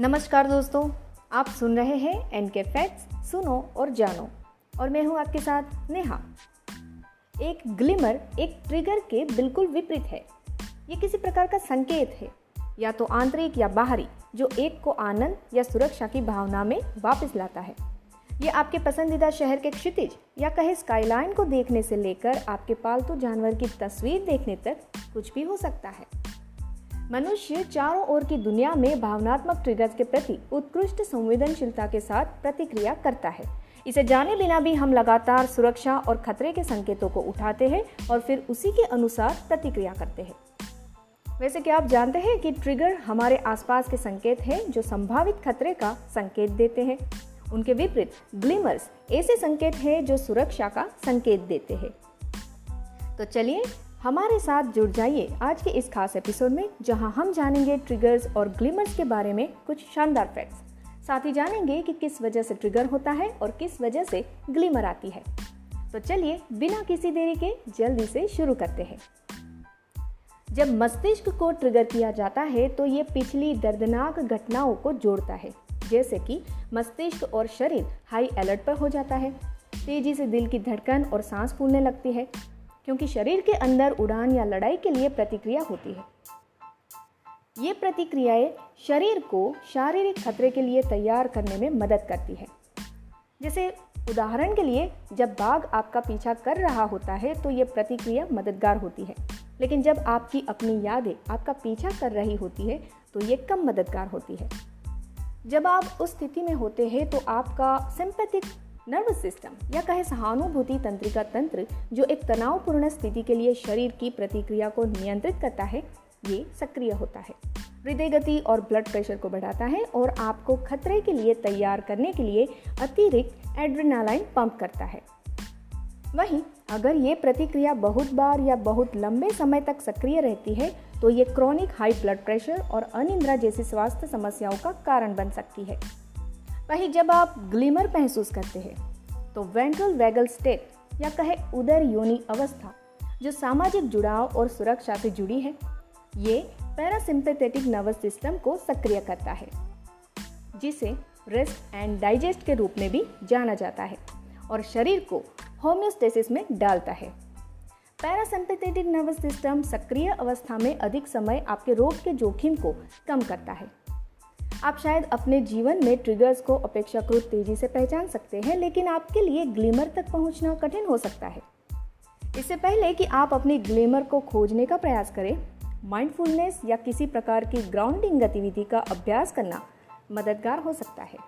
नमस्कार दोस्तों, आप सुन रहे हैं एन के फैक्ट्स सुनो और जानो। और मैं हूँ आपके साथ नेहा। एक ग्लिमर एक ट्रिगर के बिल्कुल विपरीत है। ये किसी प्रकार का संकेत है, या तो आंतरिक या बाहरी, जो एक को आनंद या सुरक्षा की भावना में वापस लाता है। ये आपके पसंदीदा शहर के क्षितिज, या कहे स्काईलाइन को देखने से लेकर आपके पालतू जानवर की तस्वीर देखने तक कुछ भी हो सकता है। मनुष्य चारों ओर की दुनिया में भावनात्मक ट्रिगर्स के प्रति उत्कृष्ट संवेदनशीलता के साथ प्रतिक्रिया करता है। इसे जाने बिना भी हम लगातार सुरक्षा और खतरे के संकेतों को उठाते हैं और फिर उसी के अनुसार प्रतिक्रिया करते हैं। वैसे क्या आप जानते हैं कि ट्रिगर हमारे आसपास के संकेत हैं जो संभावित खतरे का संकेत देते हैं? उनके विपरीत ग्लिमर्स ऐसे संकेत हैं जो सुरक्षा का संकेत देते हैं। तो चलिए हमारे साथ जुड़ जाइए आज के इस खास एपिसोड में, जहाँ हम जानेंगे ट्रिगर्स और ग्लिमर्स के बारे में कुछ शानदार फैक्ट्स साथ ही जानेंगे कि किस वजह से ट्रिगर होता है और किस वजह से ग्लिमर आती है। तो चलिए, बिना किसी देरी के जल्दी से शुरू करते हैं। जब मस्तिष्क को ट्रिगर किया जाता है तो ये पिछली दर्दनाक घटनाओं को जोड़ता है, जैसे कि मस्तिष्क और शरीर हाई अलर्ट पर हो जाता है। तेज़ी से दिल की धड़कन और सांस फूलने लगती है। क्योंकि शरीर के अंदर उड़ान या लड़ाई के लिए प्रतिक्रिया होती है। ये प्रतिक्रियाएँ शरीर को शारीरिक खतरे के लिए तैयार करने में मदद करती है। जैसे उदाहरण के लिए, जब बाघ आपका पीछा कर रहा होता है तो ये प्रतिक्रिया मददगार होती है। लेकिन जब आपकी अपनी यादें आपका पीछा कर रही होती है तो ये कम मददगार होती है। जब आप उस स्थिति में होते हैं तो आपका सिंपैथिक नर्वस सिस्टम या कहे सहानुभूति तंत्रिका तंत्र, जो एक तनावपूर्ण स्थिति के लिए शरीर की प्रतिक्रिया को नियंत्रित करता है, ये सक्रिय होता है। हृदय गति और ब्लड प्रेशर को बढ़ाता है और आपको खतरे के लिए तैयार करने के लिए अतिरिक्त एड्रेनालाइन पंप करता है। वहीं, अगर ये प्रतिक्रिया बहुत बार या बहुत लंबे समय तक सक्रिय रहती है तो ये क्रॉनिक हाई ब्लड प्रेशर और अनिंद्रा जैसी स्वास्थ्य समस्याओं का कारण बन सकती है। वहीं जब आप ग्लिमर महसूस करते हैं तो वेंट्रल वैगल स्टेट या कहे उदर योनि अवस्था, जो सामाजिक जुड़ाव और सुरक्षा से जुड़ी है, ये पैरासिम्पेथेटिक नर्वस सिस्टम को सक्रिय करता है, जिसे रेस्ट एंड डाइजेस्ट के रूप में भी जाना जाता है और शरीर को होम्योस्टेसिस में डालता है। पैरासिम्पेथेटिक नर्वस सिस्टम सक्रिय अवस्था में अधिक समय आपके रोग के जोखिम को कम करता है। आप शायद अपने जीवन में ट्रिगर्स को अपेक्षाकृत तेज़ी से पहचान सकते हैं, लेकिन आपके लिए ग्लिमर तक पहुँचना कठिन हो सकता है। इससे पहले कि आप अपनी ग्लिमर को खोजने का प्रयास करें माइंडफुलनेस या किसी प्रकार की ग्राउंडिंग गतिविधि का अभ्यास करना मददगार हो सकता है।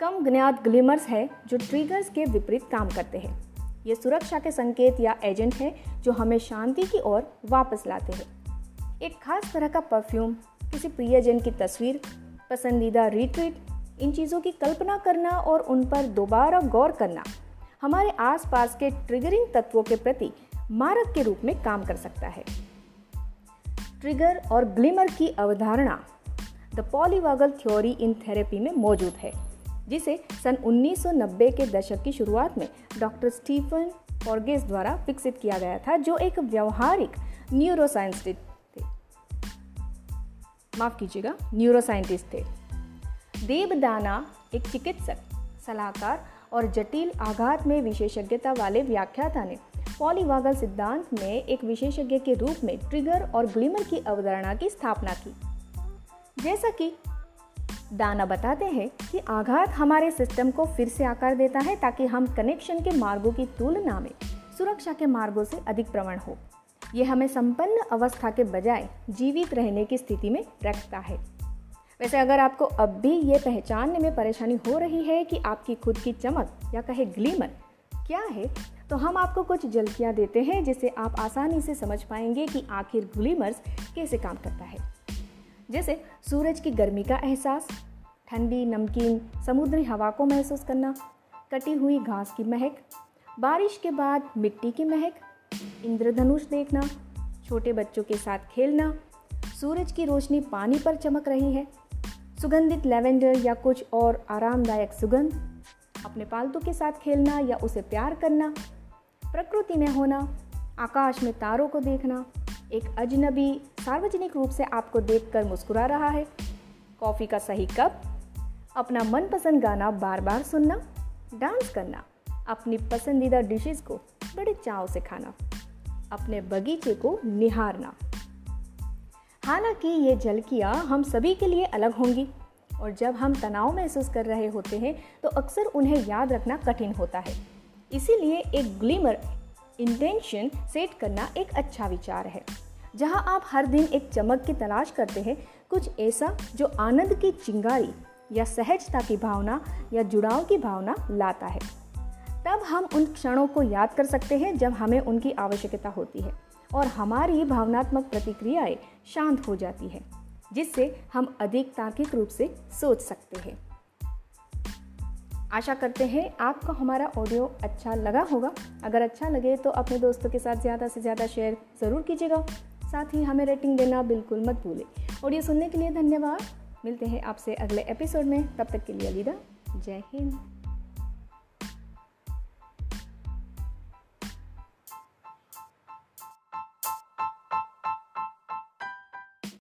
कम ज्ञात ग्लिमर्स है जो ट्रिगर्स के विपरीत काम करते हैं। ये सुरक्षा के संकेत या एजेंट है जो हमें शांति की ओर वापस लाते हैं। एक खास तरह का परफ्यूम किसी प्रियजन की तस्वीर, पसंदीदा रिट्रीट इन चीज़ों की कल्पना करना और उन पर दोबारा गौर करना हमारे आसपास के ट्रिगरिंग तत्वों के प्रति मारक के रूप में काम कर सकता है। ट्रिगर और ग्लिमर की अवधारणा the polyvagal theory in therapy में मौजूद है, जिसे सन 1990 के दशक की शुरुआत में डॉक्टर स्टीफन फॉर्गेस द्वारा विकसित किया गया था, जो एक व्यवहारिक न्यूरोसाइंटिस्ट माफ़ कीजिएगा न्यूरोसाइंटिस्ट थे। देवदाना एक चिकित्सक, सलाहकार और जटिल आघात में विशेषज्ञता वाले व्याख्याता ने पॉलीवागल सिद्धांत में एक विशेषज्ञ के रूप में ट्रिगर और ग्लिमर की अवधारणा की स्थापना की। जैसा कि दाना बताते हैं कि आघात हमारे सिस्टम को फिर से आकार देता है ताकि हम कनेक्शन के मार्गों की तुलना में सुरक्षा के मार्गों से अधिक प्रवण हो। ये हमें संपन्न अवस्था के बजाय जीवित रहने की स्थिति में रखता है। वैसे अगर आपको अब भी ये पहचानने में परेशानी हो रही है कि आपकी खुद की चमक या कहे ग्लीमर क्या है तो हम आपको कुछ झलकियाँ देते हैं जिससे आप आसानी से समझ पाएँगे कि आखिर ग्लीमर्स कैसे काम करता है। जैसे सूरज की गर्मी का एहसास, ठंडी, नमकीन, समुद्री हवा को महसूस करना, कटी हुई घास की महक, बारिश के बाद मिट्टी की महक इंद्रधनुष देखना, छोटे बच्चों के साथ खेलना, सूरज की रोशनी पानी पर चमक रही है। सुगंधित लेवेंडर या कुछ और आरामदायक सुगंध, अपने पालतू के साथ खेलना या उसे प्यार करना, प्रकृति में होना, आकाश में तारों को देखना, एक अजनबी, सार्वजनिक रूप से आपको देखकर मुस्कुरा रहा है। कॉफ़ी का सही कप, अपना मनपसंद गाना बार बार सुनना, डांस करना, अपनी पसंदीदा डिशेज़ को बड़े चाव से खाना। अपने बगीचे को निहारना। हालाँकि ये झलकियाँ हम सभी के लिए अलग होंगी, और जब हम तनाव महसूस कर रहे होते हैं तो अक्सर उन्हें याद रखना कठिन होता है। इसीलिए एक ग्लिमर इंटेंशन सेट करना एक अच्छा विचार है, जहाँ आप हर दिन एक चमक की तलाश करते हैं, कुछ ऐसा जो आनंद की चिंगारी या सहजता की भावना या जुड़ाव की भावना लाता है। तब हम उन क्षणों को याद कर सकते हैं जब हमें उनकी आवश्यकता होती है और हमारी भावनात्मक प्रतिक्रियाएँ शांत हो जाती है, जिससे हम अधिक तार्किक रूप से सोच सकते हैं। आशा करते हैं आपको हमारा ऑडियो अच्छा लगा होगा। अगर अच्छा लगे तो अपने दोस्तों के साथ ज़्यादा से ज़्यादा शेयर ज़रूर कीजिएगा। साथ ही हमें रेटिंग देना बिल्कुल मत भूलें। ऑडियो सुनने के लिए धन्यवाद। मिलते हैं आपसे अगले एपिसोड में। तब तक के लिए अलविदा जय हिंद।